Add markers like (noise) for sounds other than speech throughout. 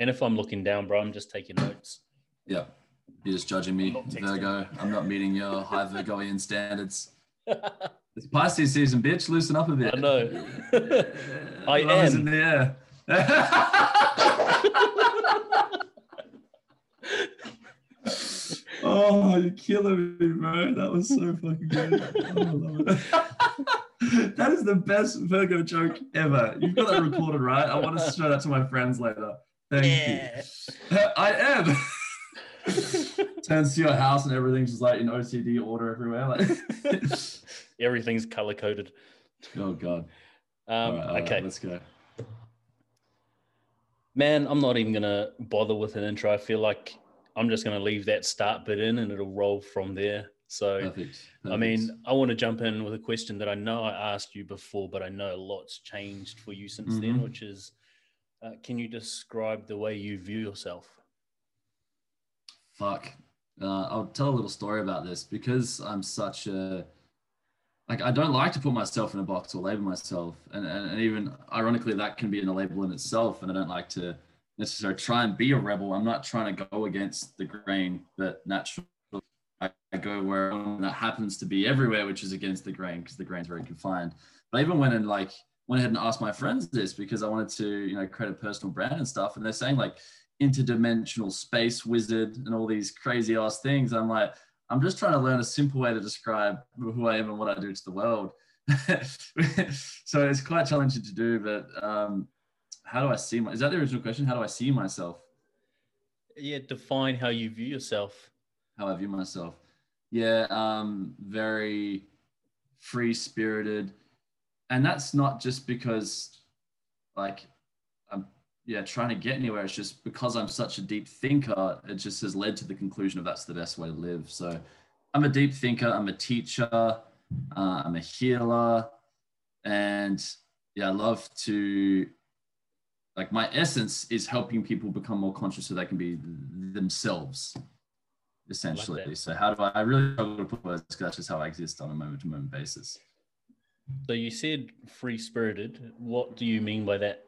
And if I'm looking down, bro, I'm just taking notes. Yeah. You're just judging me. Virgo. I'm not meeting your high Virgoian standards. (laughs) It's Pisces season, bitch. Loosen up a bit. I know. (laughs) I am. in the air. (laughs) oh, you're killing me, bro. That was so fucking good. Oh, I love it. that is the best Virgo joke ever. You've got that recorded, right? I want to show that to my friends later. Thank yeah. you. (laughs) I am. (laughs) Turns to your house and everything's just like in OCD order everywhere. Like, (laughs) Everything's color coded. oh god. Um, right, okay. let's go. Man, I'm not even gonna bother with an intro. I feel like I'm just gonna leave that start bit in and it'll roll from there. So Perfect. I mean, I want to jump in with a question that I know I asked you before, but I know a lot's changed for you since then, Mhm. which is uh, can you describe the way you view yourself? fuck. Uh, I'll tell a little story about this because I'm such a like I don't like to put myself in a box or label myself, and, and, and even ironically that can be in a label in itself. And I don't like to necessarily try and be a rebel. I'm not trying to go against the grain, but naturally I, I go where that happens to be everywhere, which is against the grain because the grain's very confined. But even when in like went ahead and asked my friends this because I wanted to you know create a personal brand and stuff, and they're saying like interdimensional space wizard and all these crazy ass things. I'm like, I'm just trying to learn a simple way to describe who I am and what I do to the world. (laughs) so it's quite challenging to do, but um, how do I see my, is that the original question? How do I see myself? Yeah, define how you view yourself. How I view myself? Yeah, um, very free spirited. And that's not just because like I'm yeah trying to get anywhere. It's just because I'm such a deep thinker, it just has led to the conclusion of that's the best way to live. So I'm a deep thinker, I'm a teacher, uh, I'm a healer, and yeah, I love to like my essence is helping people become more conscious so they can be themselves essentially. so how do I, I really struggle to put words because that's just how I exist on a moment to moment basis. So you said free spirited. What do you mean by that?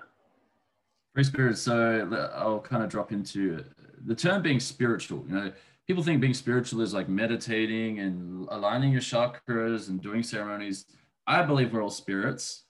Free spirit. So I'll kind of drop into the term being spiritual. You know, people think being spiritual is like meditating and aligning your chakras and doing ceremonies. I believe we're all spirits.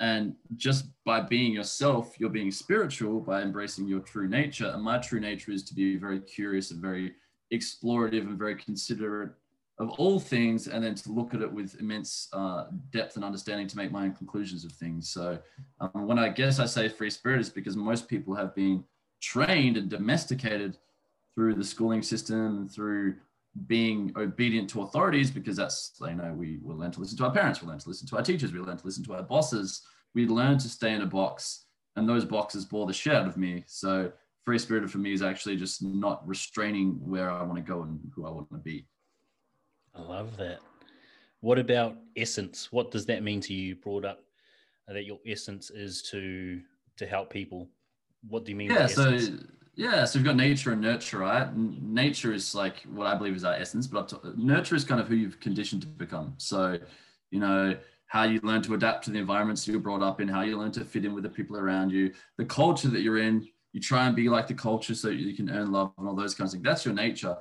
And just by being yourself, you're being spiritual by embracing your true nature. And my true nature is to be very curious and very explorative and very considerate of all things, and then to look at it with immense uh, depth and understanding to make my own conclusions of things. So, um, when I guess I say free spirit is because most people have been trained and domesticated through the schooling system, through being obedient to authorities, because that's, you know, we will learn to listen to our parents, we learn to listen to our teachers, we learn to listen to our bosses. We learn to stay in a box, and those boxes bore the shit out of me. So, free spirited for me is actually just not restraining where I want to go and who I want to be. I love that. What about essence? What does that mean to you? Brought up uh, that your essence is to to help people. What do you mean? by yeah so yeah so we've got nature and nurture right nature is like what i believe is our essence but nurture is kind of who you've conditioned to become so you know how you learn to adapt to the environments you're brought up in how you learn to fit in with the people around you the culture that you're in you try and be like the culture so you can earn love and all those kinds of things that's your nature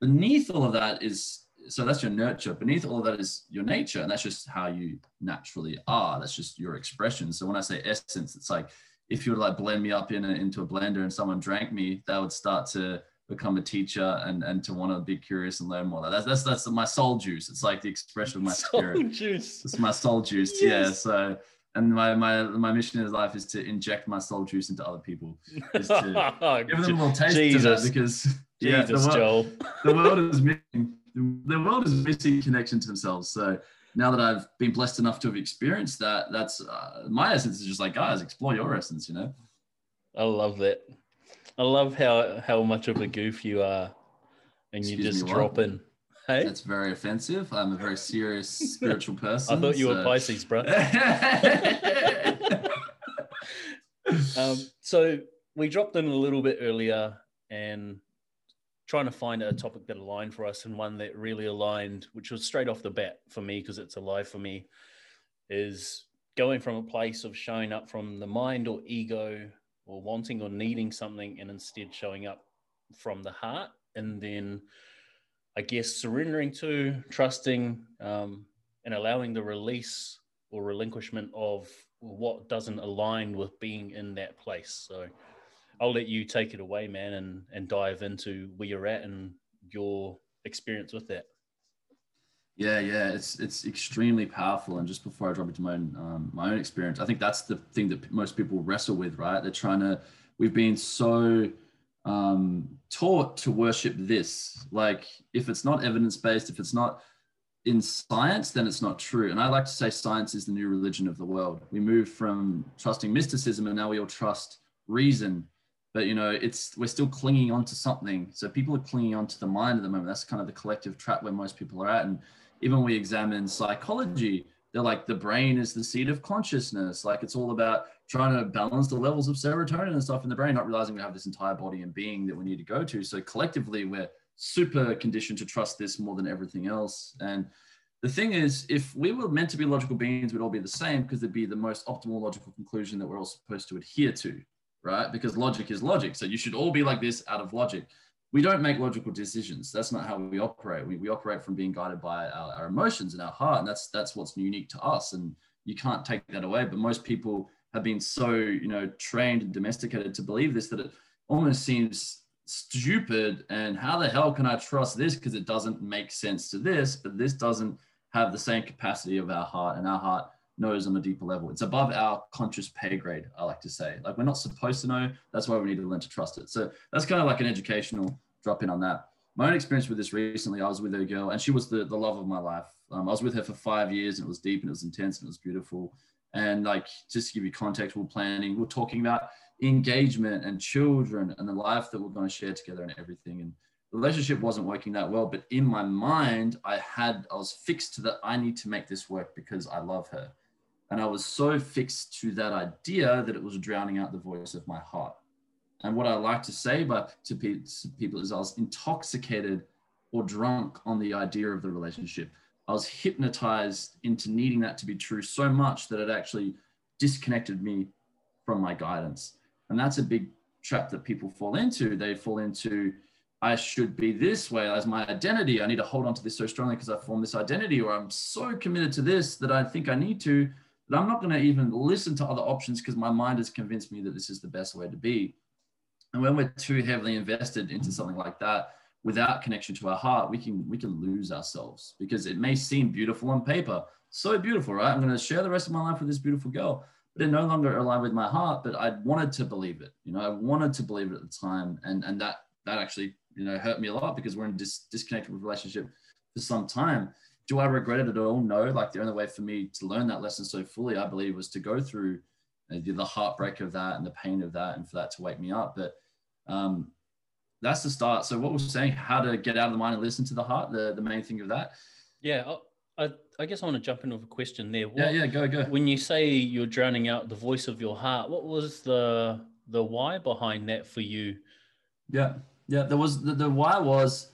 beneath all of that is so that's your nurture beneath all of that is your nature and that's just how you naturally are that's just your expression so when i say essence it's like if you were to like blend me up in a, into a blender and someone drank me, that would start to become a teacher and and to want to be curious and learn more. That's that's that's my soul juice. It's like the expression of my (laughs) Soul spirit. juice. It's my soul juice. Yeah. So and my my my mission in life is to inject my soul juice into other people. Is to (laughs) give them a little taste Jesus. of because yeah, the Jesus, world, Joel. the world is missing the world is missing connection to themselves. So now that I've been blessed enough to have experienced that, that's uh, my essence is just like guys, explore your essence. You know. I love that. I love how how much of a goof you are, and you just what? drop in. Hey, That's very offensive. I'm a very serious (laughs) spiritual person. I thought you were so- Pisces, bro. (laughs) (laughs) Um, so we dropped in a little bit earlier and trying to find a topic that aligned for us and one that really aligned, which was straight off the bat for me because it's alive for me, is going from a place of showing up from the mind or ego or wanting or needing something and instead showing up from the heart and then i guess surrendering to trusting um, and allowing the release or relinquishment of what doesn't align with being in that place. So i'll let you take it away man and and dive into where you're at and your experience with that yeah, yeah, it's it's extremely powerful. And just before I drop into my own um, my own experience, I think that's the thing that most people wrestle with, right? They're trying to. We've been so um, taught to worship this. Like, if it's not evidence based, if it's not in science, then it's not true. And I like to say science is the new religion of the world. We move from trusting mysticism, and now we all trust reason but you know it's we're still clinging on to something so people are clinging on to the mind at the moment that's kind of the collective trap where most people are at and even when we examine psychology, they're like the brain is the seat of consciousness. Like it's all about trying to balance the levels of serotonin and stuff in the brain, not realizing we have this entire body and being that we need to go to. So collectively, we're super conditioned to trust this more than everything else. And the thing is, if we were meant to be logical beings, we'd all be the same because it'd be the most optimal logical conclusion that we're all supposed to adhere to, right? Because logic is logic. So you should all be like this out of logic we don't make logical decisions. That's not how we operate. We, we operate from being guided by our, our emotions and our heart. And that's that's what's unique to us. And you can't take that away. But most people have been so, you know, trained and domesticated to believe this that it almost seems stupid. And how the hell can I trust this? Because it doesn't make sense to this, but this doesn't have the same capacity of our heart. And our heart knows on a deeper level. It's above our conscious pay grade, I like to say. Like we're not supposed to know. That's why we need to learn to trust it. So that's kind of like an educational drop in on that. My own experience with this recently, I was with a girl and she was the, the love of my life. Um, I was with her for five years and it was deep and it was intense and it was beautiful. And like, just to give you context, we're planning, we're talking about engagement and children and the life that we're going to share together and everything. And the relationship wasn't working that well, but in my mind, I had, I was fixed to that I need to make this work because I love her. And I was so fixed to that idea that it was drowning out the voice of my heart. And what I like to say but to, pe- to people is I was intoxicated or drunk on the idea of the relationship. I was hypnotized into needing that to be true so much that it actually disconnected me from my guidance. And that's a big trap that people fall into. They fall into, I should be this way as my identity. I need to hold on to this so strongly because I formed this identity, or I'm so committed to this that I think I need to that I'm not going to even listen to other options because my mind has convinced me that this is the best way to be. And when we're too heavily invested into something like that, without connection to our heart, we can we can lose ourselves because it may seem beautiful on paper, so beautiful, right? I'm going to share the rest of my life with this beautiful girl, but it no longer aligned with my heart. But I wanted to believe it, you know, I wanted to believe it at the time, and and that that actually you know hurt me a lot because we're in dis- disconnected relationship for some time do I regret it at all? No. Like the only way for me to learn that lesson so fully, I believe, was to go through the heartbreak of that and the pain of that, and for that to wake me up. But um, that's the start. So what we're saying, how to get out of the mind and listen to the heart, the the main thing of that. Yeah, I, I guess I want to jump in with a question there. What, yeah, yeah, go, go. When you say you're drowning out the voice of your heart, what was the the why behind that for you? Yeah, yeah. There was the, the why was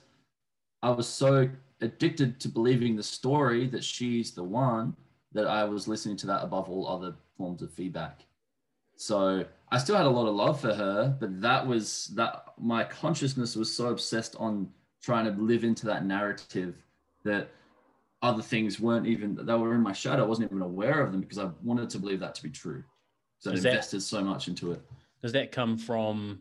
I was so addicted to believing the story that she's the one that I was listening to that above all other forms of feedback. So I still had a lot of love for her, but that was that my consciousness was so obsessed on trying to live into that narrative that other things weren't even they were in my shadow. I wasn't even aware of them because I wanted to believe that to be true. So I invested so much into it. Does that come from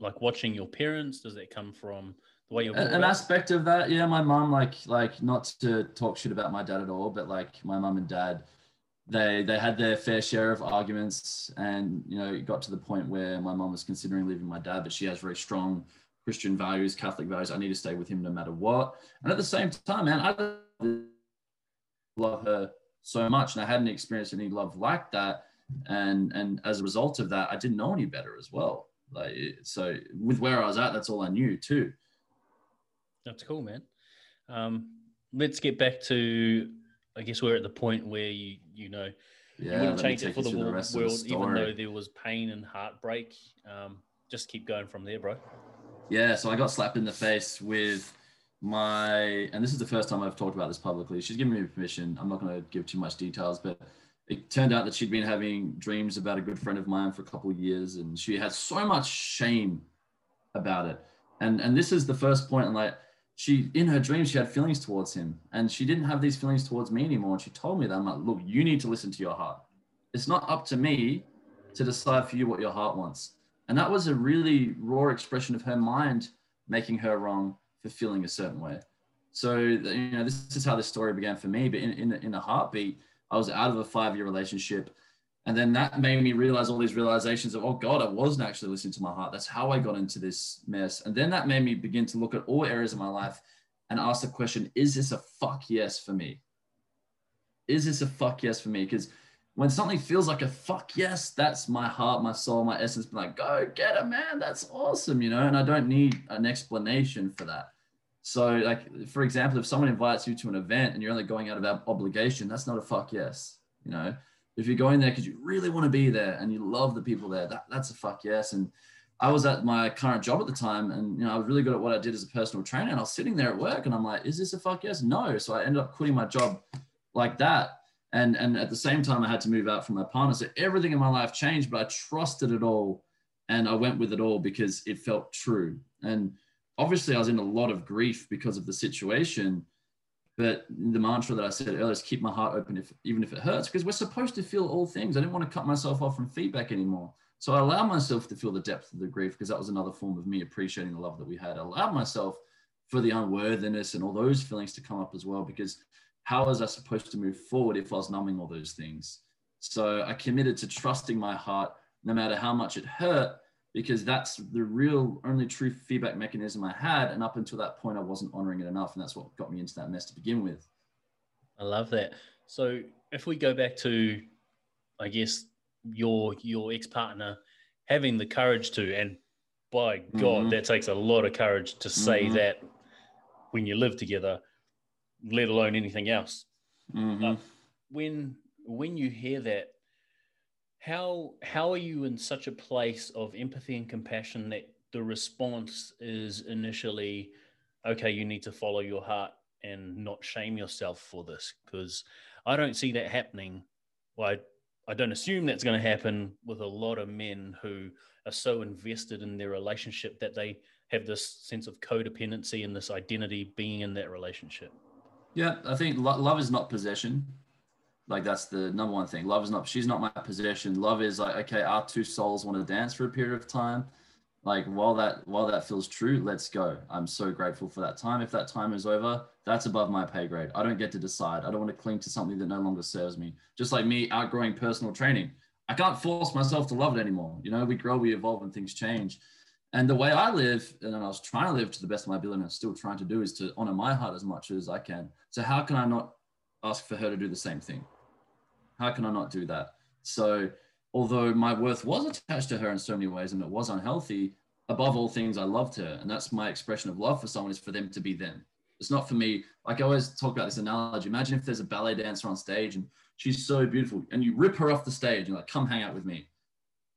like watching your parents? Does that come from the way you're an, an aspect of that yeah my mom like like not to talk shit about my dad at all but like my mom and dad they they had their fair share of arguments and you know it got to the point where my mom was considering leaving my dad but she has very strong christian values catholic values. I need to stay with him no matter what. And at the same time man i love her so much and i hadn't experienced any love like that. And and as a result of that i didn't know any better as well. Like so with where i was at that's all i knew too that's cool, man. Um, let's get back to, I guess we're at the point where you, you know, yeah, you wouldn't change it for the, the world, even though there was pain and heartbreak. Um, just keep going from there, bro. Yeah, so I got slapped in the face with my, and this is the first time I've talked about this publicly. She's given me permission. I'm not going to give too much details, but it turned out that she'd been having dreams about a good friend of mine for a couple of years, and she had so much shame about it. And and this is the first point, and like she in her dreams she had feelings towards him, and she didn't have these feelings towards me anymore. And she told me that I'm like, look, you need to listen to your heart. It's not up to me to decide for you what your heart wants. And that was a really raw expression of her mind making her wrong for feeling a certain way. So you know, this is how this story began for me. But in in, in a heartbeat I was out of a five year relationship. And then that made me realize all these realizations of, oh God, I wasn't actually listening to my heart. That's how I got into this mess. And then that made me begin to look at all areas of my life and ask the question, is this a fuck yes for me? Is this a fuck yes for me? Because when something feels like a fuck yes, that's my heart, my soul, my essence, be like, go get it, man. That's awesome, you know, and I don't need an explanation for that. So, like for example, if someone invites you to an event and you're only going out of obligation, that's not a fuck yes. You know, if you're going there because you really want to be there and you love the people there, that, that's a fuck yes. And I was at my current job at the time, and you know, I was really good at what I did as a personal trainer. And I was sitting there at work, and I'm like, "Is this a fuck yes?" No. So I ended up quitting my job like that. And and at the same time, I had to move out from my partner. So everything in my life changed, but I trusted it all, and I went with it all because it felt true. And obviously I was in a lot of grief because of the situation. But the mantra that I said earlier is keep my heart open, if, even if it hurts, because we're supposed to feel all things. I didn't want to cut myself off from feedback anymore. So I allowed myself to feel the depth of the grief because that was another form of me appreciating the love that we had. I allowed myself for the unworthiness and all those feelings to come up as well, because how was I supposed to move forward if I was numbing all those things? So I committed to trusting my heart no matter how much it hurt because that's the real only true feedback mechanism I had. And up until that point, I wasn't honoring it enough. And that's what got me into that mess to begin with. I love that. So if we go back to, I guess, your your ex-partner having the courage to, and by God, mm-hmm. that takes a lot of courage to say mm-hmm. that when you live together, let alone anything else. Mm-hmm. when when you hear that how how are you in such a place of empathy and compassion that the response is initially okay you need to follow your heart and not shame yourself for this because i don't see that happening. Well I, I don't assume that's going to happen with a lot of men who are so invested in their relationship that they have this sense of codependency and this identity being in that relationship. Yeah i think lo- love is not possession like that's the number one thing. Love is not she's not my possession. Love is like okay, our two souls want to dance for a period of time. Like while that while that feels true, let's go. I'm so grateful for that time. If that time is over, that's above my pay grade. I don't get to decide. I don't want to cling to something that no longer serves me. Just like me outgrowing personal training. I can't force myself to love it anymore. You know, we grow, we evolve, and things change. And the way I live, and I was trying to live to the best of my ability, and I'm still trying to do, is to honor my heart as much as I can. So how can I not ask for her to do the same thing? How can I not do that? So, although my worth was attached to her in so many ways and it was unhealthy, above all things, I loved her. And that's my expression of love for someone is for them to be them. It's not for me. Like I always talk about this analogy. Imagine if there's a ballet dancer on stage and she's so beautiful and you rip her off the stage and like, come hang out with me.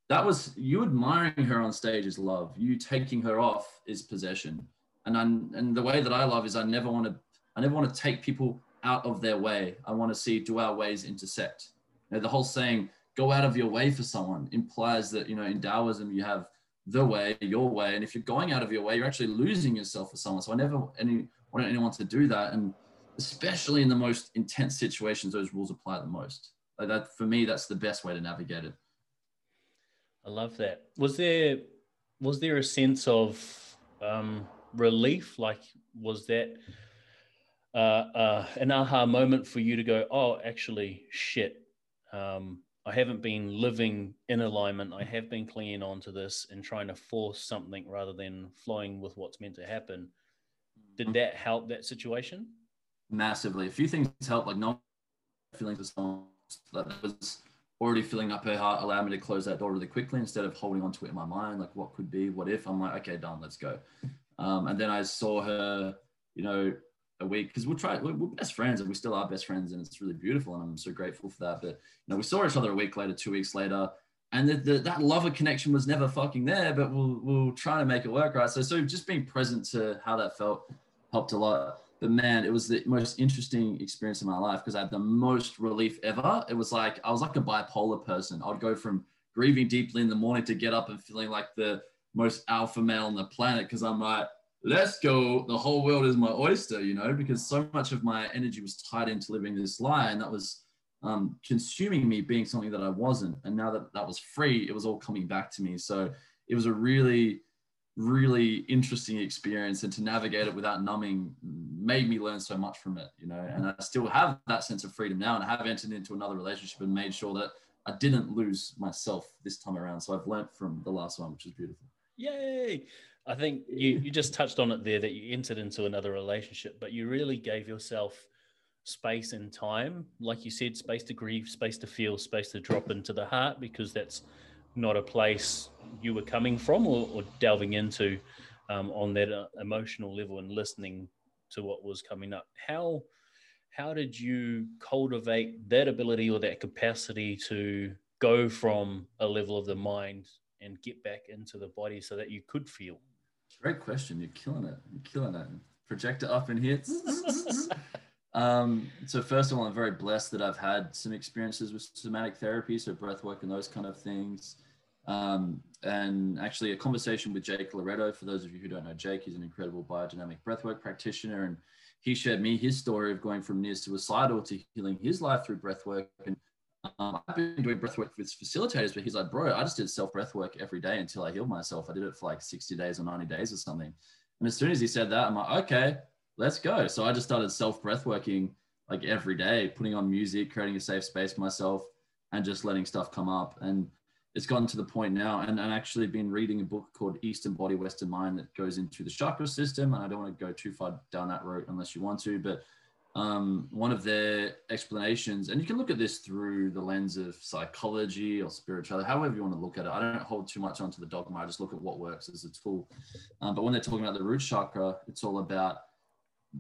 That was you admiring her on stage is love. You taking her off is possession. And I, and the way that I love is I never want to I never want to take people out of their way. I want to see do our ways intersect. You know, the whole saying "go out of your way for someone" implies that you know in Taoism you have the way, your way, and if you're going out of your way, you're actually losing yourself for someone. So I never any want anyone to do that, and especially in the most intense situations, those rules apply the most. Like that for me, that's the best way to navigate it. I love that. Was there was there a sense of um, relief? Like, was that uh, uh, an aha moment for you to go, oh, actually, shit, um, I haven't been living in alignment. I have been clinging on to this and trying to force something rather than flowing with what's meant to happen. Did that help that situation? Massively. A few things helped, like no feelings of someone that was already filling up her heart allowed me to close that door really quickly instead of holding on to it in my mind, like what could be, what if. I'm like, okay, done, let's go. Um, and then I saw her, you know, a week because we'll try we're, best friends and we still are best friends and it's really beautiful and I'm so grateful for that. But you know, we saw each other a week later, two weeks later, and the, the, that love of connection was never fucking there, but we'll we'll try to make it work, right? So so just being present to how that felt helped a lot. but man, it was the most interesting experience of my life because I had the most relief ever. It was like I was like a bipolar person. I'd go from grieving deeply in the morning to get up and feeling like the most alpha male on the planet because I'm like, let's go. The whole world is my oyster, you know, because so much of my energy was tied into living this lie. And that was um, consuming me being something that I wasn't. And now that that was free, it was all coming back to me. So it was a really, really interesting experience. And to navigate it without numbing made me learn so much from it, you know. And I still have that sense of freedom now. And I have entered into another relationship and made sure that I didn't lose myself this time around. So I've learned from the last one, which is beautiful. Yay! I think you, you just touched on it there that you entered into another relationship, but you really gave yourself space and time. Like you said, space to grieve, space to feel, space to drop into the heart, because that's not a place you were coming from or, or delving into um, on that uh, emotional level and listening to what was coming up. How how did you cultivate that ability or that capacity to go from a level of the mind and get back into the body so that you could feel? Great question. You're killing it. You're killing it. Projector up in here. (laughs) um, so first of all, I'm very blessed that I've had some experiences with somatic therapy, so breath work and those kind of things. Um, and actually a conversation with Jake Loretto. For those of you who don't know Jake, he's an incredible biodynamic breathwork practitioner, and he shared me his story of going from near suicidal to healing his life through breathwork. And um, I've been doing breath work with facilitators, but he's like, bro, I just did self breath work every day until I healed myself. I did it for like 60 days or 90 days or something. And as soon as he said that, I'm like, okay, let's go. So I just started self breath working like every day, putting on music, creating a safe space for myself, and just letting stuff come up. And it's gotten to the point now, and, and actually been reading a book called Eastern Body, Western Mind that goes into the chakra system. And I don't want to go too far down that road unless you want to, but um, one of their explanations, and you can look at this through the lens of psychology or spirituality, however you want to look at it. I don't hold too much onto the dogma. I just look at what works as a tool. Um, but when they're talking about the root chakra, it's all about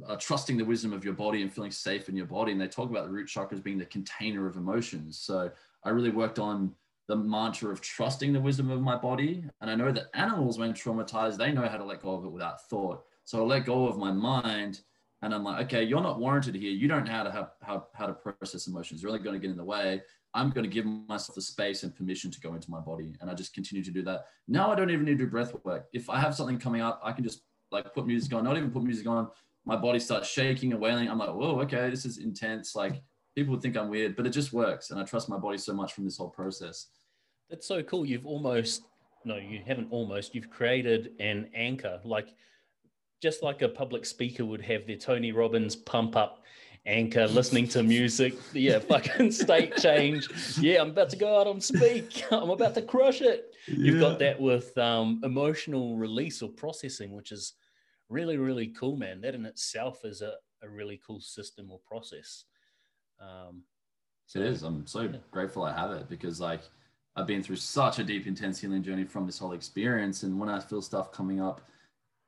uh, trusting the wisdom of your body and feeling safe in your body. And they talk about the root chakra as being the container of emotions. So I really worked on the mantra of trusting the wisdom of my body. And I know that animals, when traumatized, they know how to let go of it without thought. So I let go of my mind and I'm like, okay, you're not warranted here. You don't know how to have how, how to process emotions. You're only going to get in the way. I'm going to give myself the space and permission to go into my body. And I just continue to do that. Now I don't even need to do breath work. If I have something coming up, I can just like put music on, not even put music on. My body starts shaking and wailing. I'm like, whoa, okay, this is intense. Like people would think I'm weird, but it just works. And I trust my body so much from this whole process. That's so cool. You've almost, no, you haven't almost, you've created an anchor. Like just like a public speaker would have their Tony Robbins pump up anchor, listening to music. Yeah, (laughs) fucking state change. Yeah, I'm about to go out and speak. (laughs) I'm about to crush it. Yeah. You've got that with um, emotional release or processing, which is really, really cool, man. That in itself is a, a really cool system or process. Um, so, it is. I'm so yeah. grateful I have it because, like, I've been through such a deep, intense healing journey from this whole experience. And when I feel stuff coming up,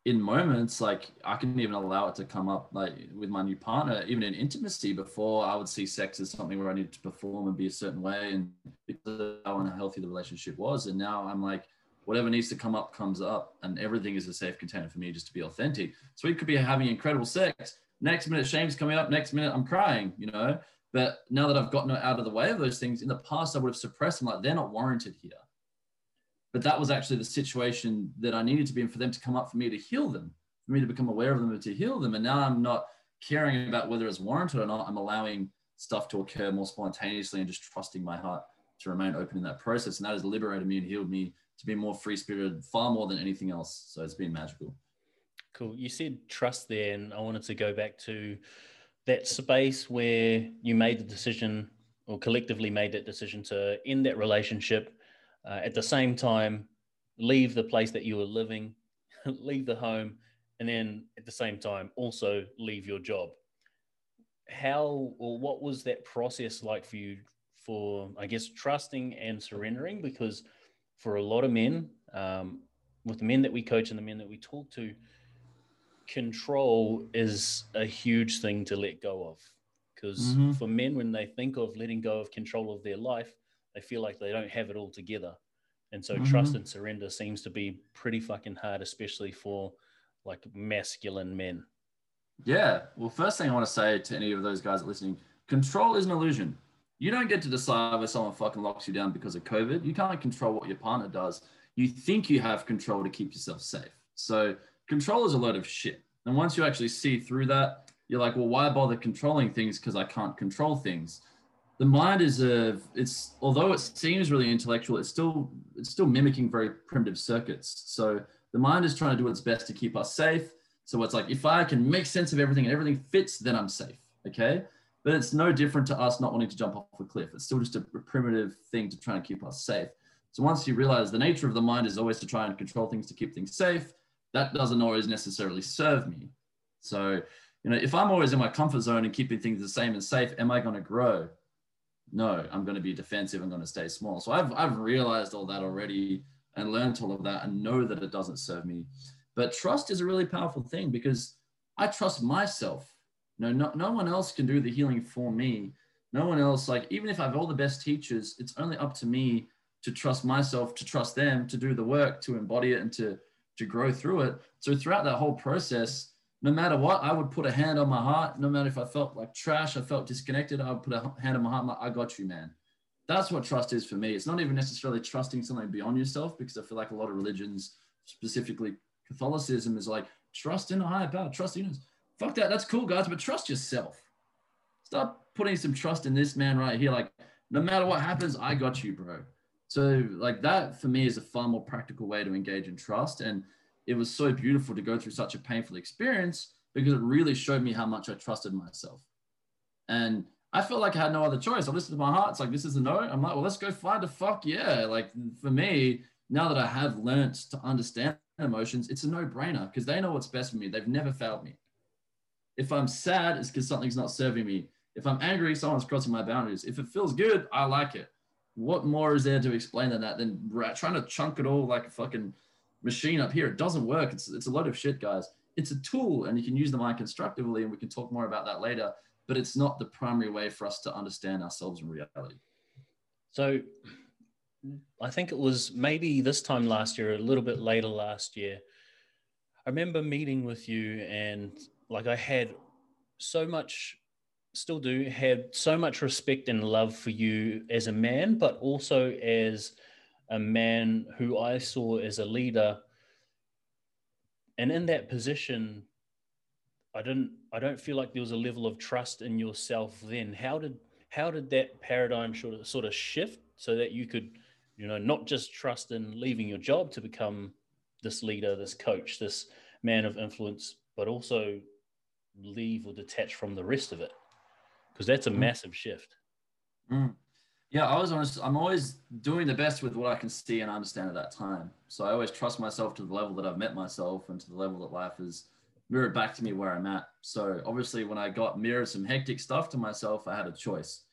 in moments like I couldn't even allow it to come up like with my new partner, even in intimacy. Before I would see sex as something where I needed to perform and be a certain way, and because how unhealthy the relationship was, and now I'm like, whatever needs to come up comes up, and everything is a safe container for me just to be authentic. So we could be having incredible sex. Next minute, shame's coming up. Next minute, I'm crying. You know. But now that I've gotten out of the way of those things, in the past I would have suppressed them. Like they're not warranted here but that was actually the situation that I needed to be in for them to come up for me to heal them, for me to become aware of them and to heal them. And now I'm not caring about whether it's warranted or not. I'm allowing stuff to occur more spontaneously and just trusting my heart to remain open in that process. And that has liberated me and healed me to be more free spirited, far more than anything else. So it's been magical. Cool. You said trust there, and I wanted to go back to that space where you made the decision or collectively made that decision to end that relationship uh, at the same time, leave the place that you were living, (laughs) leave the home, and then at the same time, also leave your job. How or what was that process like for you for, I guess, trusting and surrendering? Because for a lot of men, um, with the men that we coach and the men that we talk to, control is a huge thing to let go of. Because mm-hmm. for men, when they think of letting go of control of their life, they feel like they don't have it all together. And so mm-hmm. trust and surrender seems to be pretty fucking hard, especially for like masculine men. Yeah. Well, first thing I want to say to any of those guys listening, control is an illusion. You don't get to decide whether someone fucking locks you down because of COVID. You can't control what your partner does. You think you have control to keep yourself safe. So control is a load of shit. And once you actually see through that, you're like, well, why bother controlling things? Because I can't control things. The mind is a, it's although it seems really intellectual, it's still it's still mimicking very primitive circuits. So the mind is trying to do its best to keep us safe. So it's like if I can make sense of everything and everything fits, then I'm safe. Okay. But it's no different to us not wanting to jump off a cliff. It's still just a primitive thing to try and keep us safe. So once you realize the nature of the mind is always to try and control things to keep things safe, that doesn't always necessarily serve me. So, you know, if I'm always in my comfort zone and keeping things the same and safe, am I going to grow? No, I'm going to be defensive. I'm going to stay small. So I've, I've realized all that already and learned all of that and know that it doesn't serve me. But trust is a really powerful thing because I trust myself. Know, no, no one else can do the healing for me. No one else, like, even if I have all the best teachers, it's only up to me to trust myself, to trust them, to do the work, to embody it, and to to grow through it. So throughout that whole process, no matter what, I would put a hand on my heart. No matter if I felt like trash, I felt disconnected, I would put a hand on my heart. Like, I got you, man. That's what trust is for me. It's not even necessarily trusting something beyond yourself, because I feel like a lot of religions, specifically Catholicism, is like trust in a higher power, trust in us. Fuck that. That's cool, guys, but trust yourself. Stop putting some trust in this man right here. Like, no matter what happens, I got you, bro. So like that for me is a far more practical way to engage in trust. And it was so beautiful to go through such a painful experience because it really showed me how much I trusted myself. And I felt like I had no other choice. I listened to my heart. It's like, this is a no. I'm like, well, let's go find a fuck yeah. Like for me, now that I have learned to understand emotions, it's a no brainer because they know what's best for me. They've never failed me. If I'm sad, it's because something's not serving me. If I'm angry, someone's crossing my boundaries. If it feels good, I like it what more is there to explain than that than trying to chunk it all like a fucking machine up here? It doesn't work. It's, it's a lot of shit, guys. It's a tool and you can use the mind constructively, and we can talk more about that later, but it's not the primary way for us to understand ourselves in reality. So I think it was maybe this time last year, a little bit later last year. I remember meeting with you, and like I had so much still do had so much respect and love for you as a man, but also as a man who I saw as a leader. And in that position, I didn't I don't feel like there was a level of trust in yourself then. How did how did that paradigm sort of sort of shift so that you could, you know, not just trust in leaving your job to become this leader, this coach, this man of influence, but also leave or detach from the rest of it? because that's a mm. massive shift. Mm. Yeah, I was honest. I'm always doing the best with what I can see and understand at that time. So I always trust myself to the level that I've met myself and to the level that life has mirrored back to me where I'm at. So obviously, when I got mirrored some hectic stuff to myself, I had a choice.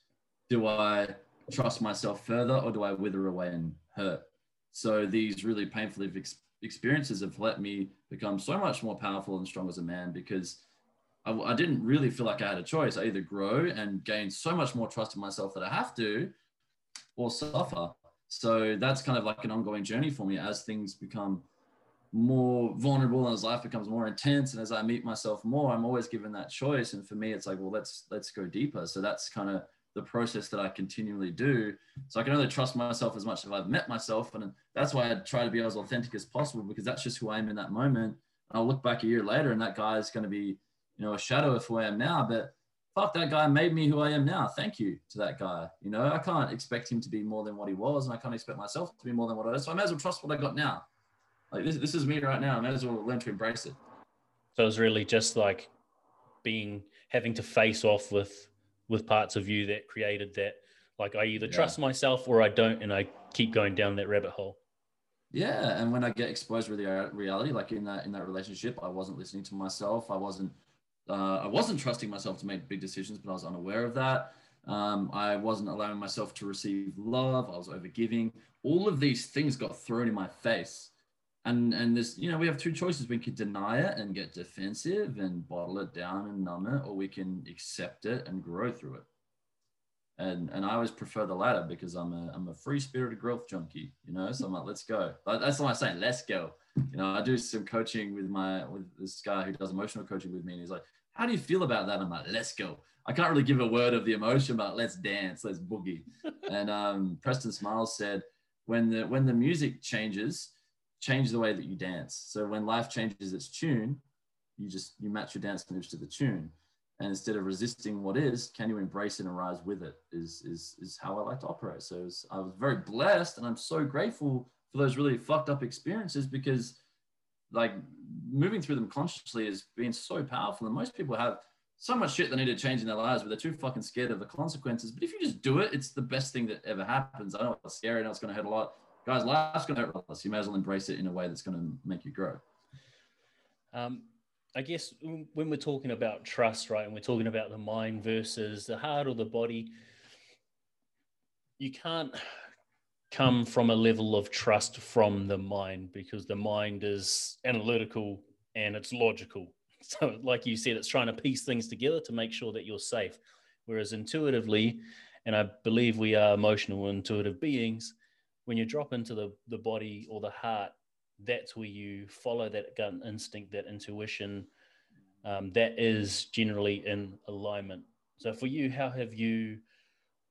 Do I trust myself further or do I wither away and hurt? So these really painful ex- experiences have let me become so much more powerful and strong as a man because I, I didn't really feel like I had a choice. I either grow and gain so much more trust in myself that I have to, or suffer. So that's kind of like an ongoing journey for me as things become more vulnerable and as life becomes more intense and as I meet myself more, I'm always given that choice. And for me, it's like, well, let's let's go deeper. So that's kind of the process that I continually do. So I can only trust myself as much as I've met myself. And that's why I try to be as authentic as possible because that's just who I am in that moment. And I'll look back a year later and that guy is going to be you know, a shadow of who I am now. But fuck, that guy made me who I am now. Thank you to that guy. You know, I can't expect him to be more than what he was, and I can't expect myself to be more than what I was. So I may as well trust what I got now. Like this, this is me right now. I may as well learn to embrace it. So it was really just like being having to face off with with parts of you that created that. Like I either yeah. trust myself or I don't, and I keep going down that rabbit hole. Yeah, and when I get exposed with the uh, reality, like in that in that relationship, I wasn't listening to myself. I wasn't uh, I wasn't trusting myself to make big decisions, but I was unaware of that. Um, I wasn't allowing myself to receive love. I was overgiving. All of these things got thrown in my face. And, and this, you know, we have two choices. We can deny it and get defensive and bottle it down and numb it, or we can accept it and grow through it. And, and I always prefer the latter because I'm a, I'm a free spirited growth junkie, you know? So I'm like, let's go. That's what I'm saying. Let's go. You know, I do some coaching with my, with this guy who does emotional coaching with me. And he's like, how do you feel about that? I'm like, let's go. I can't really give a word of the emotion, but let's dance, let's boogie. (laughs) and um, Preston Smiles said, when the when the music changes, change the way that you dance. So when life changes its tune, you just you match your dance moves to the tune. And instead of resisting what is, can you embrace it and rise with it? Is is is how I like to operate. So was, I was very blessed, and I'm so grateful for those really fucked up experiences because, like, moving through them consciously has been so powerful. And most people have so much shit they need to change in their lives, but they're too fucking scared of the consequences. But if you just do it, it's the best thing that ever happens. I know it's scary, know it's going to hurt a lot. Guys, life's going to hurt less. You may as well embrace it in a way that's going to make you grow. Um, I guess when we're talking about trust, right, and we're talking about the mind versus the heart or the body, you can't come from a level of trust from the mind because the mind is analytical and it's logical (laughs) So, like you said, it's trying to piece things together to make sure that you're safe. Whereas intuitively, and I believe we are emotional, intuitive beings, when you drop into the, the body or the heart, that's where you follow that gut instinct, that intuition, um, that is generally in alignment. So, for you, how have you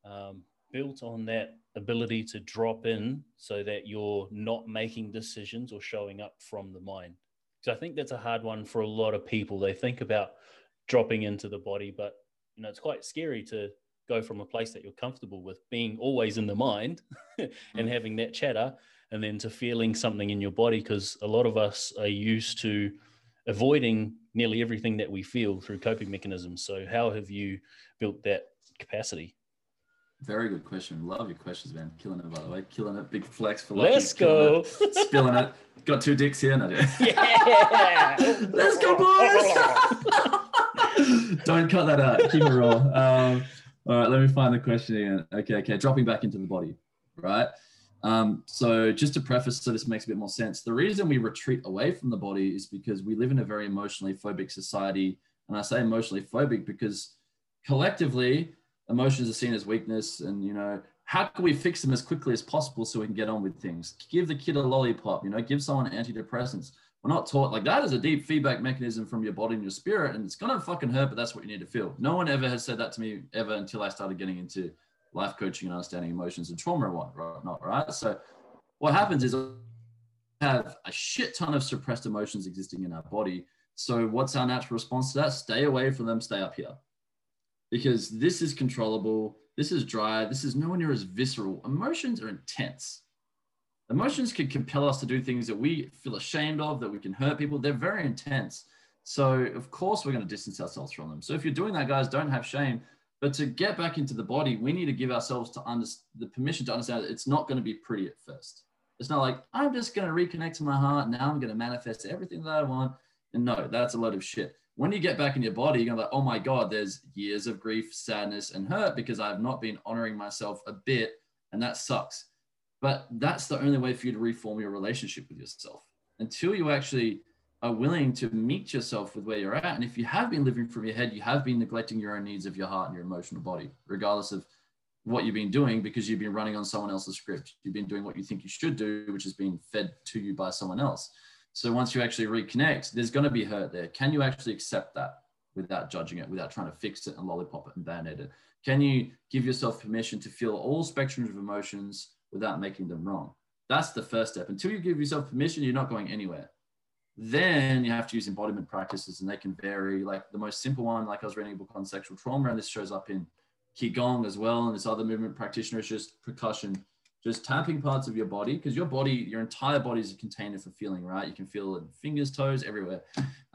um, built on that ability to drop in so that you're not making decisions or showing up from the mind? So I think that's a hard one for a lot of people. They think about dropping into the body, but you know, it's quite scary to go from a place that you're comfortable with being always in the mind (laughs) and mm. having that chatter and then to feeling something in your body because a lot of us are used to avoiding nearly everything that we feel through coping mechanisms so how have you built that capacity very good question. Love your questions, man. Killing it, by the way. Killing it. Big flex for Let's go. It. Spilling it. Got two dicks here. No, yeah. (laughs) Let's go, boys. (laughs) Don't cut that out. Keep it raw. Um, all right, let me find the question again. Okay, okay. Dropping back into the body, right? Um, so just to preface, so this makes a bit more sense. The reason we retreat away from the body is because we live in a very emotionally phobic society. And I say emotionally phobic because collectively, emotions are seen as weakness and you know how can we fix them as quickly as possible so we can get on with things? Give the kid a lollipop you know give someone antidepressants. We're not taught like that is a deep feedback mechanism from your body and your spirit and it's gonna fucking hurt but that's what you need to feel. No one ever has said that to me ever until i started getting into life coaching and understanding emotions and trauma and whatnot right so what happens is have a shit ton of suppressed emotions existing in our body. So what's our natural response to that? Stay away from them stay up here because this is controllable. This is dry. This is nowhere near as visceral. Emotions are intense. Emotions can compel us to do things that we feel ashamed of, that we can hurt people. They're very intense. So, of course, we're going to distance ourselves from them. So, if you're doing that, guys, don't have shame. But to get back into the body, we need to give ourselves to under, the permission to understand that it's not going to be pretty at first. It's not like, I'm just going to reconnect to my heart. Now I'm going to manifest everything that I want. And no, that's a load of shit when you get back in your body, you're gonna be like, oh my God, there's years of grief, sadness, and hurt because I've not been honoring myself a bit. And that sucks. But that's the only way for you to reform your relationship with yourself until you actually are willing to meet yourself with where you're at. And if you have been living from your head, you have been neglecting your own needs of your heart and your emotional body, regardless of what you've been doing because you've been running on someone else's script. You've been doing what you think you should do, which is being fed to you by someone else. So once you actually reconnect, there's going to be hurt there. Can you actually accept that without judging it, without trying to fix it and lollipop it and band-aid it? Can you give yourself permission to feel all spectrums of emotions without making them wrong? That's the first step. Until you give yourself permission, you're not going anywhere. Then you have to use embodiment practices and they can vary. Like the most simple one, like I was reading a book on sexual trauma, and this shows up in Qigong as well. And this other movement practitioner is just percussion just tapping parts of your body because your body, your entire body is a container for feeling, right? You can feel it fingers, toes, everywhere.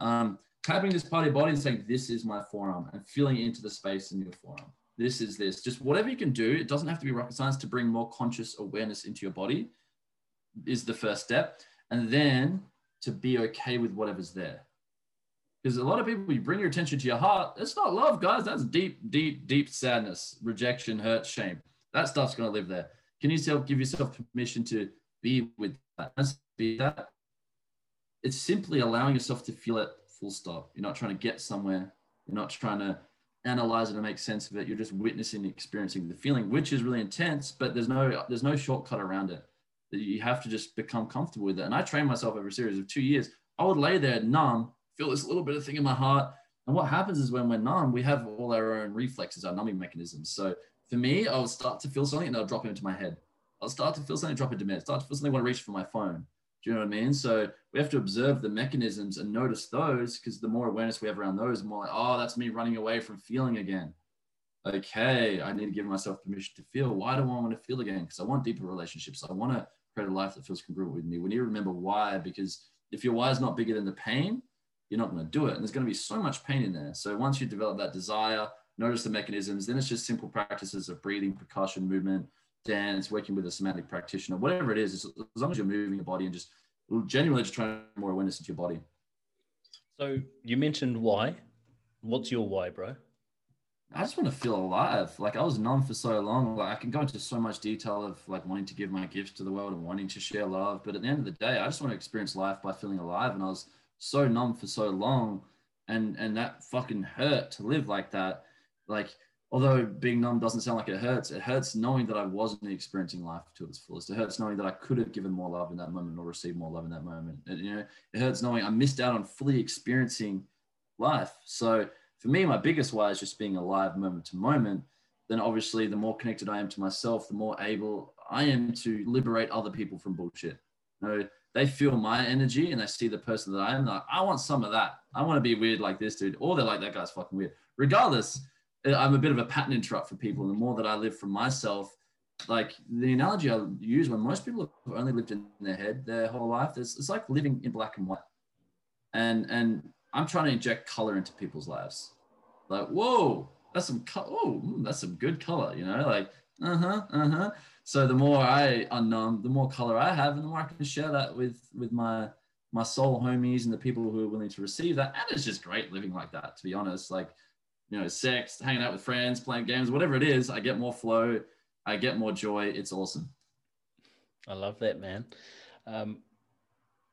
Um, tapping this part of your body and saying, This is my forearm, and feeling into the space in your forearm. This is this. Just whatever you can do, it doesn't have to be rocket science to bring more conscious awareness into your body, is the first step. And then to be okay with whatever's there. Because a lot of people, you bring your attention to your heart, it's not love, guys. That's deep, deep, deep sadness, rejection, hurt, shame. That stuff's going to live there can you self give yourself permission to be with that? Be that. It's simply allowing yourself to feel it. Full stop. You're not trying to get somewhere. You're not trying to analyze it and make sense of it. You're just witnessing, experiencing the feeling, which is really intense. But there's no there's no shortcut around it. You have to just become comfortable with it. And I trained myself over a series of two years. I would lay there numb, feel this little bit of thing in my heart. And what happens is when we're numb, we have all our own reflexes, our numbing mechanisms. So for me, I'll start to feel something and I'll drop it into my head. I'll start to feel something, drop into me. I'll start to feel something, want to reach for my phone. Do you know what I mean? So we have to observe the mechanisms and notice those because the more awareness we have around those, the more like, oh, that's me running away from feeling again. Okay, I need to give myself permission to feel. Why do I want to feel again? Because I want deeper relationships. I want to create a life that feels congruent with me. We need to remember why, because if your why is not bigger than the pain, you're not going to do it. And there's going to be so much pain in there. So once you develop that desire, notice the mechanisms, then it's just simple practices of breathing, percussion, movement, dance, working with a somatic practitioner, whatever it is, as long as you're moving your body and just genuinely just trying more awareness into your body. So you mentioned why. What's your why, bro? I just want to feel alive. Like I was numb for so long. Like I can go into so much detail of like wanting to give my gifts to the world and wanting to share love. But at the end of the day, I just want to experience life by feeling alive. And I was so numb for so long. And and that fucking hurt to live like that. Like although being numb doesn't sound like it hurts, it hurts knowing that I wasn't experiencing life to its fullest. It hurts knowing that I could have given more love in that moment or received more love in that moment. It, you know, it hurts knowing I missed out on fully experiencing life. So for me, my biggest why is just being alive moment to moment. Then obviously, the more connected I am to myself, the more able I am to liberate other people from bullshit. You know, they feel my energy and they see the person that I am. Like, I want some of that. I want to be weird like this dude. Or they're like, that guy's fucking weird. Regardless, I'm a bit of a pattern interrupt for people. The more that I live from myself, like the analogy I use when most people have only lived in their head their whole life, it's, it's like living in black and white. And and I'm trying to inject color into people's lives. Like, whoa, that's some color. Oh, mm, that's some good color, you know, like, uh huh, uh huh. So the more I unknown, the more color I have, and the more I can share that with with my my soul homies and the people who are willing to receive that. And it's just great living like that, to be honest. Like, you know, sex, hanging out with friends, playing games, whatever it is, I get more flow, I get more joy. It's awesome. I love that, man. Um,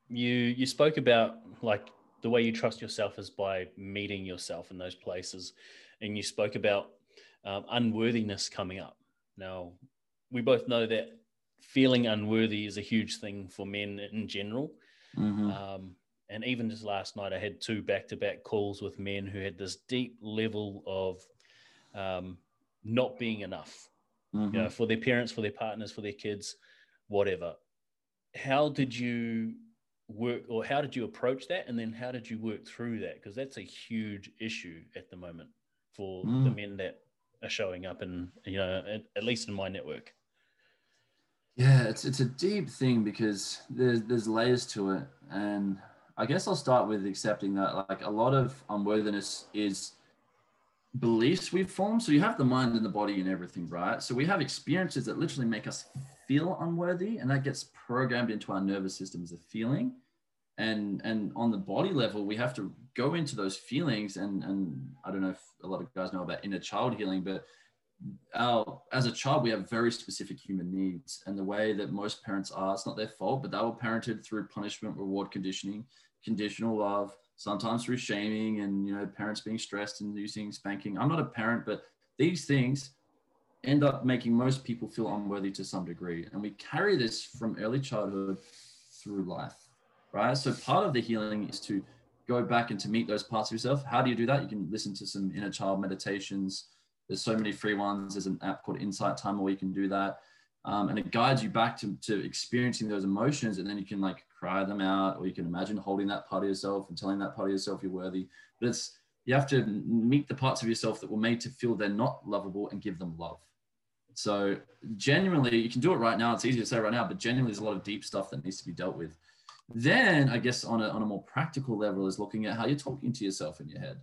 you you spoke about like the way you trust yourself is by meeting yourself in those places, and you spoke about um, unworthiness coming up. Now, we both know that feeling unworthy is a huge thing for men in general. Mm-hmm. Um, and even just last night, I had two back to back calls with men who had this deep level of um, not being enough, mm-hmm. you know, for their parents, for their partners, for their kids, whatever. How did you work, or how did you approach that? And then how did you work through that? Because that's a huge issue at the moment for mm. the men that are showing up, and you know, at, at least in my network. Yeah, it's it's a deep thing because there's there's layers to it, and I guess I'll start with accepting that like a lot of unworthiness is beliefs we've formed. So you have the mind and the body and everything, right? So we have experiences that literally make us feel unworthy, and that gets programmed into our nervous system as a feeling. And and on the body level, we have to go into those feelings. And and I don't know if a lot of guys know about inner child healing, but our as a child we have very specific human needs and the way that most parents are it's not their fault but they were parented through punishment reward conditioning conditional love, sometimes through shaming and you know parents being stressed and using spanking. I'm not a parent, but these things end up making most people feel unworthy to some degree, and we carry this from early childhood through life, right? So part of the healing is to go back and to meet those parts of yourself. How do you do that? You can listen to some inner child meditations. There's so many free ones. There's an app called Insight Timer where you can do that. Um, and it guides you back to, to experiencing those emotions and then you can like cry them out, or you can imagine holding that part of yourself and telling that part of yourself you're worthy. But it's you have to meet the parts of yourself that were made to feel they're not lovable and give them love. So genuinely, you can do it right now. It's easy to say right now, but genuinely, there's a lot of deep stuff that needs to be dealt with. Then, I guess on a, on a more practical level, is looking at how you're talking to yourself in your head.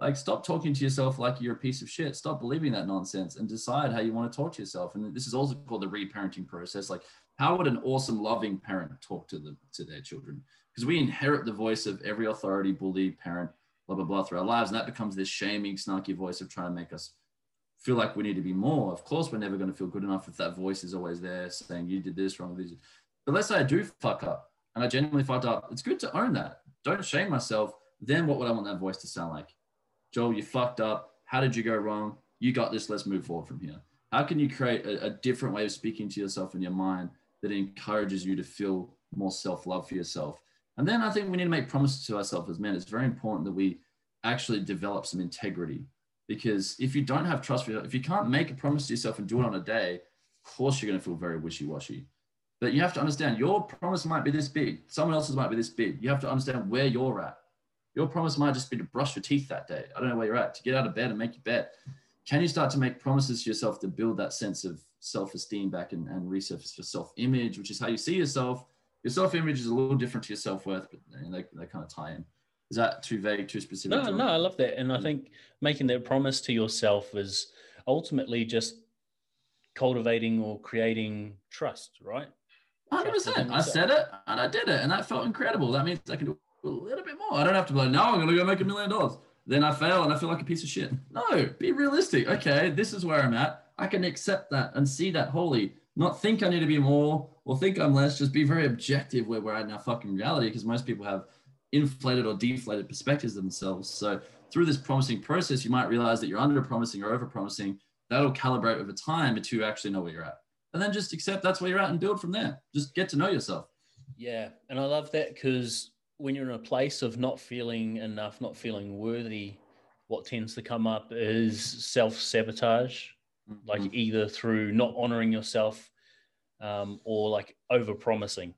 Like, stop talking to yourself like you're a piece of shit. Stop believing that nonsense and decide how you want to talk to yourself. And this is also called the reparenting process. Like, how would an awesome, loving parent talk to them to their children? Because we inherit the voice of every authority, bully, parent, blah blah blah through our lives, and that becomes this shaming, snarky voice of trying to make us feel like we need to be more. Of course, we're never going to feel good enough if that voice is always there saying you did this wrong. This. But let's say I do fuck up, and I genuinely fucked up. It's good to own that. Don't shame myself. Then what would I want that voice to sound like? Joel, you fucked up. How did you go wrong? You got this. Let's move forward from here. How can you create a, a different way of speaking to yourself in your mind that encourages you to feel more self love for yourself. And then I think we need to make promises to ourselves as men. It's very important that we actually develop some integrity. Because if you don't have trust for yourself, if you can't make a promise to yourself and do it on a day, of course you're going to feel very wishy-washy. But you have to understand your promise might be this big, someone else's might be this big. You have to understand where you're at. Your promise might just be to brush your teeth that day. I don't know where you're at, to get out of bed and make your bed. Can you start to make promises to yourself to build that sense of self-esteem back and, and resurface your self-image, which is how you see yourself? Your self-image is a little different to your self-worth, but they, they kind of tie in. Is that too vague, too specific? No, no, I love that. And I mm. think making that promise to yourself is ultimately just cultivating or creating trust, right? 100%. I said it and I did it, and that felt incredible. That means I can do a little bit more. I don't have to be like, no, I'm going to go make a million dollars. Then I fail and I feel like a piece of shit. No, be realistic. Okay, this is where I'm at. I can accept that and see that wholly, not think I need to be more or think I'm less. Just be very objective where we're at in our fucking reality because most people have inflated or deflated perspectives of themselves. So through this promising process, you might realize that you're under promising or over promising. That'll calibrate over time until you actually know where you're at. And then just accept that's where you're at and build from there. Just get to know yourself. Yeah. And I love that because when you're in a place of not feeling enough, not feeling worthy, what tends to come up is self sabotage, mm-hmm. like either through not honoring yourself um, or like over promising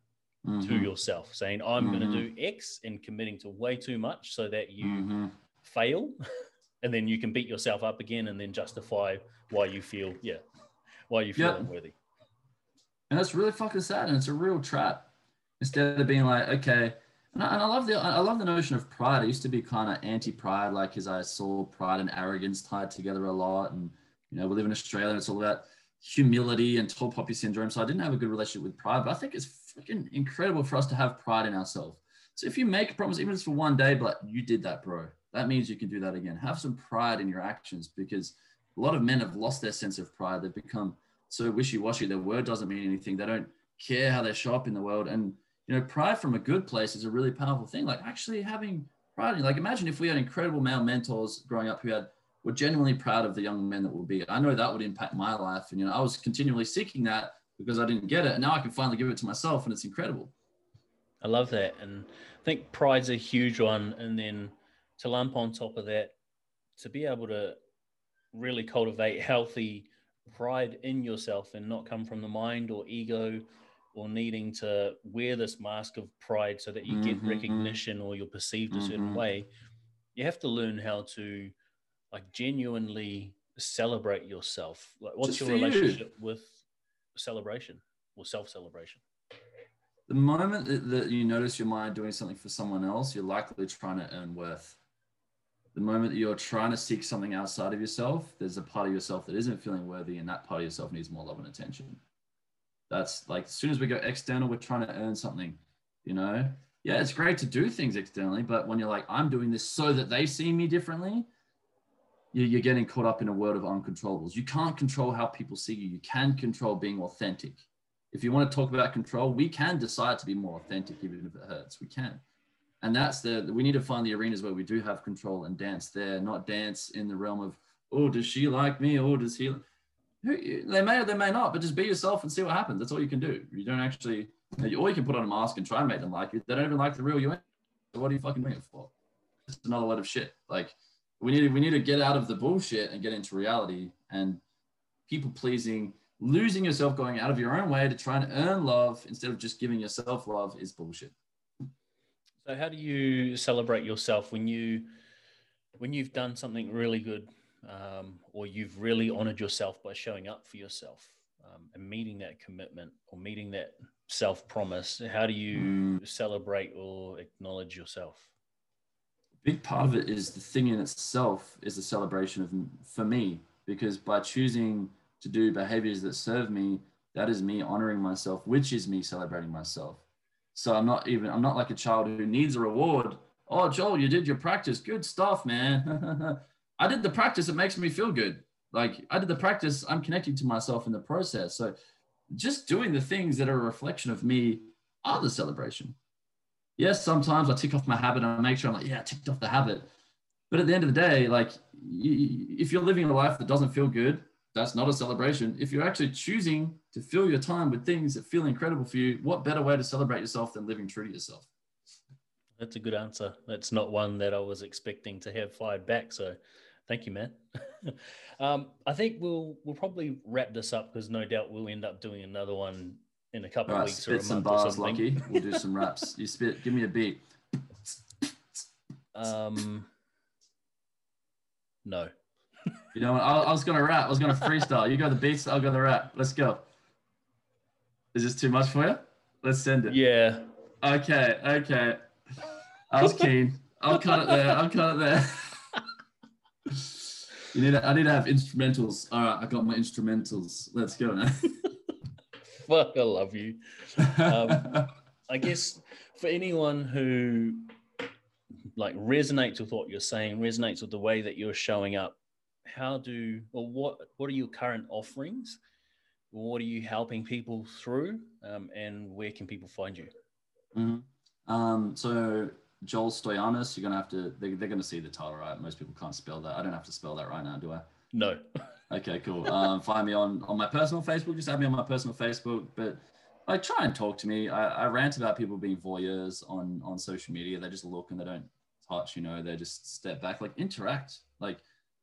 mm-hmm. to yourself, saying, I'm mm-hmm. going to do X and committing to way too much so that you mm-hmm. fail. (laughs) and then you can beat yourself up again and then justify why you feel, yeah, why you feel yep. unworthy. And that's really fucking sad. And it's a real trap. Instead of being like, okay, and I, and I, love the I love the notion of pride. I used to be kind of anti-pride, like because I saw pride and arrogance tied together a lot. And you know, we live in Australia, and it's all about humility and tall poppy syndrome. So I didn't have a good relationship with pride, but I think it's freaking incredible for us to have pride in ourselves. So if you make a promise, even it's for one day, but you did that, bro, that means you can do that again. Have some pride in your actions because a lot of men have lost their sense of pride. They've become so wishy-washy. Their word doesn't mean anything. They don't care how they show up in the world. And you know, pride from a good place is a really powerful thing. Like actually having pride. Like imagine if we had incredible male mentors growing up who had were genuinely proud of the young men that will be. I know that would impact my life. And you know, I was continually seeking that because I didn't get it. And now I can finally give it to myself and it's incredible. I love that. And I think pride's a huge one. And then to lump on top of that, to be able to really cultivate healthy pride in yourself and not come from the mind or ego or needing to wear this mask of pride so that you get mm-hmm. recognition or you're perceived mm-hmm. a certain mm-hmm. way you have to learn how to like genuinely celebrate yourself like what's Just your relationship you. with celebration or self-celebration the moment that, that you notice your mind doing something for someone else you're likely trying to earn worth the moment that you're trying to seek something outside of yourself, there's a part of yourself that isn't feeling worthy, and that part of yourself needs more love and attention. That's like as soon as we go external, we're trying to earn something, you know? Yeah, it's great to do things externally, but when you're like, I'm doing this so that they see me differently, you're getting caught up in a world of uncontrollables. You can't control how people see you. You can control being authentic. If you want to talk about control, we can decide to be more authentic, even if it hurts. We can and that's the we need to find the arenas where we do have control and dance there, not dance in the realm of oh does she like me or does he? They may or they may not, but just be yourself and see what happens. That's all you can do. You don't actually, or you can put on a mask and try and make them like you. They don't even like the real you. So what are you fucking doing it for? It's another load of shit. Like we need to, we need to get out of the bullshit and get into reality and people pleasing. Losing yourself, going out of your own way to try and earn love instead of just giving yourself love is bullshit. So how do you celebrate yourself when you when you've done something really good, um, or you've really honored yourself by showing up for yourself um, and meeting that commitment or meeting that self promise? How do you mm. celebrate or acknowledge yourself? Big part of it is the thing in itself is a celebration of for me because by choosing to do behaviors that serve me, that is me honoring myself, which is me celebrating myself. So I'm not even, I'm not like a child who needs a reward. Oh, Joel, you did your practice. Good stuff, man. (laughs) I did the practice. It makes me feel good. Like I did the practice. I'm connecting to myself in the process. So just doing the things that are a reflection of me are the celebration. Yes, sometimes I tick off my habit and I make sure I'm like, yeah, I ticked off the habit. But at the end of the day, like you, if you're living a life that doesn't feel good, that's not a celebration. If you're actually choosing to fill your time with things that feel incredible for you, what better way to celebrate yourself than living true to yourself? That's a good answer. That's not one that I was expecting to have fired back. So thank you, man. (laughs) um, I think we'll we'll probably wrap this up because no doubt we'll end up doing another one in a couple All of right, weeks or a spit some month or bars, something. Lucky. We'll do some (laughs) raps. You spit. Give me a beat. Um, no. You know, what? I, I was gonna rap. I was gonna freestyle. You go the beats. I'll go the rap. Let's go. Is this too much for you? Let's send it. Yeah. Okay. Okay. I was keen. I'll cut it there. I'll cut it there. (laughs) you need. To, I need to have instrumentals. All right. I got my instrumentals. Let's go now. (laughs) Fuck, I love you. Um, (laughs) I guess for anyone who like resonates with what you're saying, resonates with the way that you're showing up, how do or what what are your current offerings? What are you helping people through, um, and where can people find you? Mhm. Um, so Joel Stoyanis, you're gonna have to. They, they're gonna see the title, right? Most people can't spell that. I don't have to spell that right now, do I? No. (laughs) Okay, cool. Um, find me on on my personal Facebook. Just add me on my personal Facebook. But like, try and talk to me. I, I rant about people being voyeurs on on social media. They just look and they don't touch. You know, they just step back. Like, interact. Like,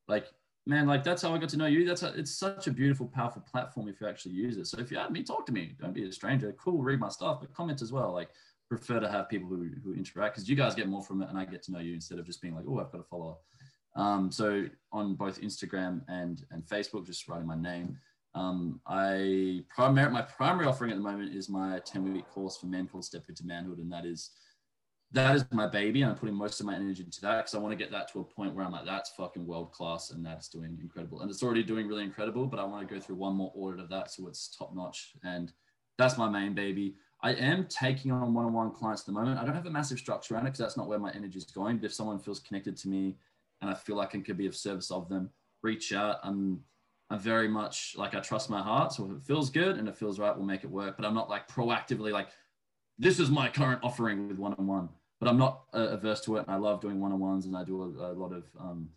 like man, like that's how I got to know you. That's a, it's such a beautiful, powerful platform if you actually use it. So if you add me, talk to me. Don't be a stranger. Cool, read my stuff, but comment as well. Like, prefer to have people who who interact because you guys get more from it, and I get to know you instead of just being like, oh, I've got to follow. Um, so on both Instagram and and Facebook, just writing my name. Um, I primary my primary offering at the moment is my 10 week course for men called Step Into Manhood, and that is that is my baby, and I'm putting most of my energy into that because I want to get that to a point where I'm like, that's fucking world class, and that's doing incredible, and it's already doing really incredible. But I want to go through one more audit of that so it's top notch, and that's my main baby. I am taking on one-on-one clients at the moment. I don't have a massive structure around it because that's not where my energy is going. But if someone feels connected to me and I feel like I could be of service of them, reach out. I'm I'm very much like I trust my heart. So if it feels good and it feels right, we'll make it work. But I'm not like proactively like this is my current offering with one-on-one. But I'm not uh, averse to it. And I love doing one-on-ones, and I do a, a lot of um,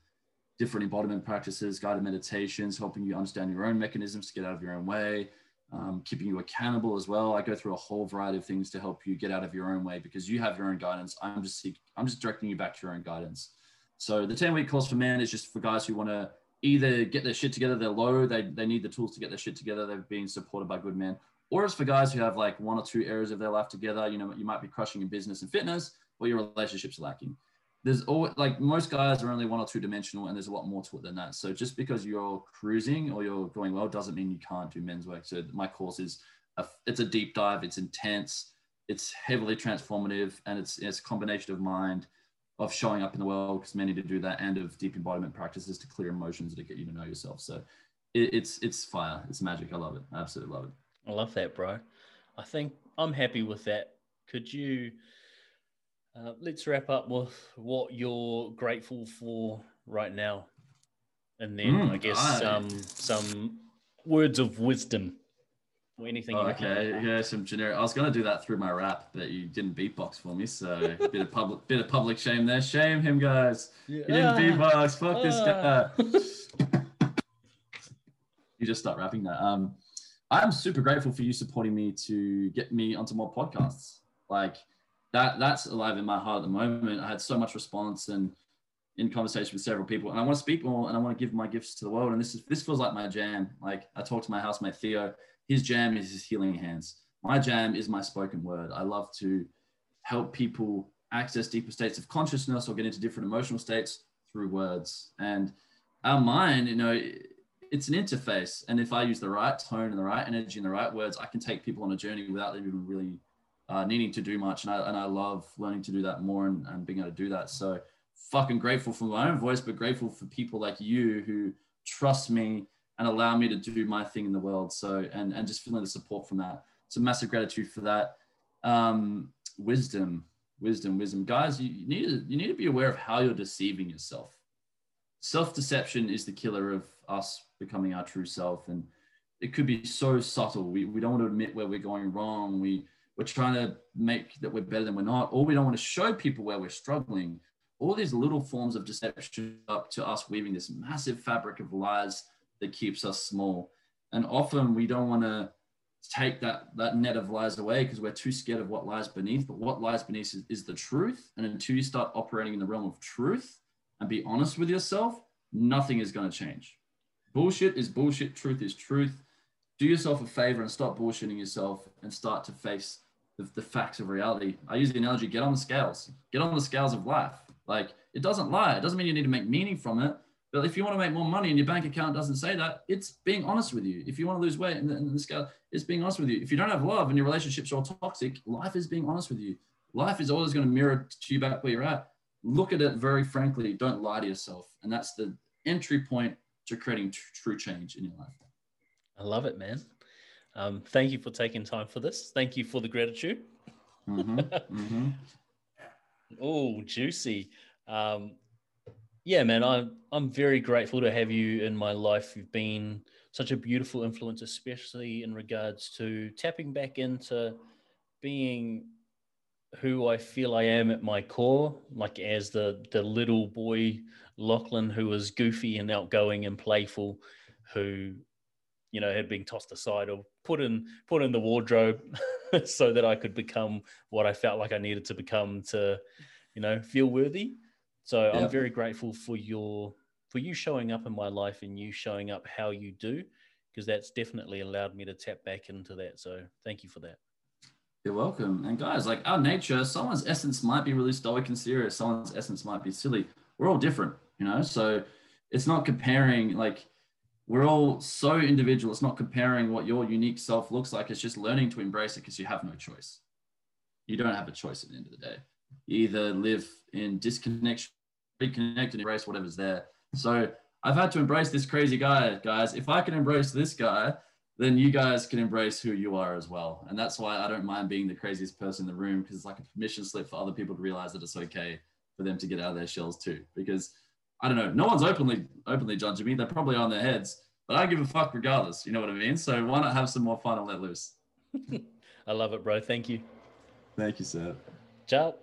different embodiment practices, guided meditations, helping you understand your own mechanisms to get out of your own way, um, keeping you accountable as well. I go through a whole variety of things to help you get out of your own way because you have your own guidance. I'm just I'm just directing you back to your own guidance. So the 10 week course for men is just for guys who want to either get their shit together, they're low, they, they need the tools to get their shit together, they've been supported by good men. Or it's for guys who have like one or two areas of their life together. You know, you might be crushing in business and fitness, or your relationships are lacking. There's all like most guys are only one or two dimensional, and there's a lot more to it than that. So just because you're cruising or you're going well doesn't mean you can't do men's work. So my course is a, it's a deep dive, it's intense, it's heavily transformative, and it's it's a combination of mind, of showing up in the world because many to do that, and of deep embodiment practices to clear emotions to get you to know yourself. So it, it's it's fire, it's magic. I love it. I absolutely love it. I love that, bro. I think I'm happy with that. Could you uh, let's wrap up with what you're grateful for right now, and then Mm, I guess I- um, some words of wisdom anything. Oh, okay, yeah, some generic. I was gonna do that through my rap, but you didn't beatbox for me, so (laughs) bit of public, bit of public shame there. Shame him, guys. Yeah. You didn't beatbox. Fuck this guy. Ah. (laughs) you just start rapping that. Um, I'm super grateful for you supporting me to get me onto more podcasts. Like that, that's alive in my heart at the moment. I had so much response and in conversation with several people, and I want to speak more and I want to give my gifts to the world. And this is this feels like my jam. Like I talked to my housemate Theo. His jam is his healing hands. My jam is my spoken word. I love to help people access deeper states of consciousness or get into different emotional states through words. And our mind, you know, it's an interface. And if I use the right tone and the right energy and the right words, I can take people on a journey without them even really uh, needing to do much. And I, and I love learning to do that more and, and being able to do that. So fucking grateful for my own voice, but grateful for people like you who trust me and allow me to do my thing in the world. So, and, and just feeling the support from that. So massive gratitude for that. Um, wisdom, wisdom, wisdom. Guys, you, you need to, you need to be aware of how you're deceiving yourself. Self-deception is the killer of us becoming our true self. And it could be so subtle. We, we don't want to admit where we're going wrong. We, we're trying to make that we're better than we're not, or we don't want to show people where we're struggling. All these little forms of deception up to us weaving this massive fabric of lies that keeps us small. And often we don't want to take that that net of lies away because we're too scared of what lies beneath. But what lies beneath is, is the truth. And until you start operating in the realm of truth and be honest with yourself, nothing is going to change. Bullshit is bullshit. Truth is truth. Do yourself a favor and stop bullshitting yourself and start to face the, the facts of reality. I use the analogy: get on the scales. Get on the scales of life. Like it doesn't lie. It doesn't mean you need to make meaning from it. But if you want to make more money and your bank account doesn't say that, it's being honest with you. If you want to lose weight and the, and the scale, it's being honest with you. If you don't have love and your relationships are all toxic, life is being honest with you. Life is always going to mirror to you back where you're at. Look at it very frankly. Don't lie to yourself. And that's the entry point to creating tr- true change in your life. I love it, man. Um, thank you for taking time for this. Thank you for the gratitude. Mm-hmm. (laughs) Mm-hmm. oh, juicy. Um, yeah, man, I'm I'm very grateful to have you in my life. You've been such a beautiful influence, especially in regards to tapping back into being who I feel I am at my core, like as the the little boy Lachlan who was goofy and outgoing and playful, who you know had been tossed aside or put in put in the wardrobe (laughs) so that I could become what I felt like I needed to become to, you know, feel worthy. So yeah. I'm very grateful for your for you showing up in my life and you showing up how you do, because that's definitely allowed me to tap back into that. So thank you for that. You're welcome. And guys, like our nature, someone's essence might be really stoic and serious, someone's essence might be silly. We're all different, you know? So it's not comparing like we're all so individual. It's not comparing what your unique self looks like. It's just learning to embrace it because you have no choice. You don't have a choice at the end of the day. You either live in disconnection reconnect and embrace whatever's there. So I've had to embrace this crazy guy, guys. If I can embrace this guy, then you guys can embrace who you are as well. And that's why I don't mind being the craziest person in the room because it's like a permission slip for other people to realize that it's okay for them to get out of their shells too. Because I don't know, no one's openly openly judging me. They're probably on their heads, but I give a fuck regardless. You know what I mean? So why not have some more fun and let loose? (laughs) I love it, bro. Thank you. Thank you, sir. Ciao.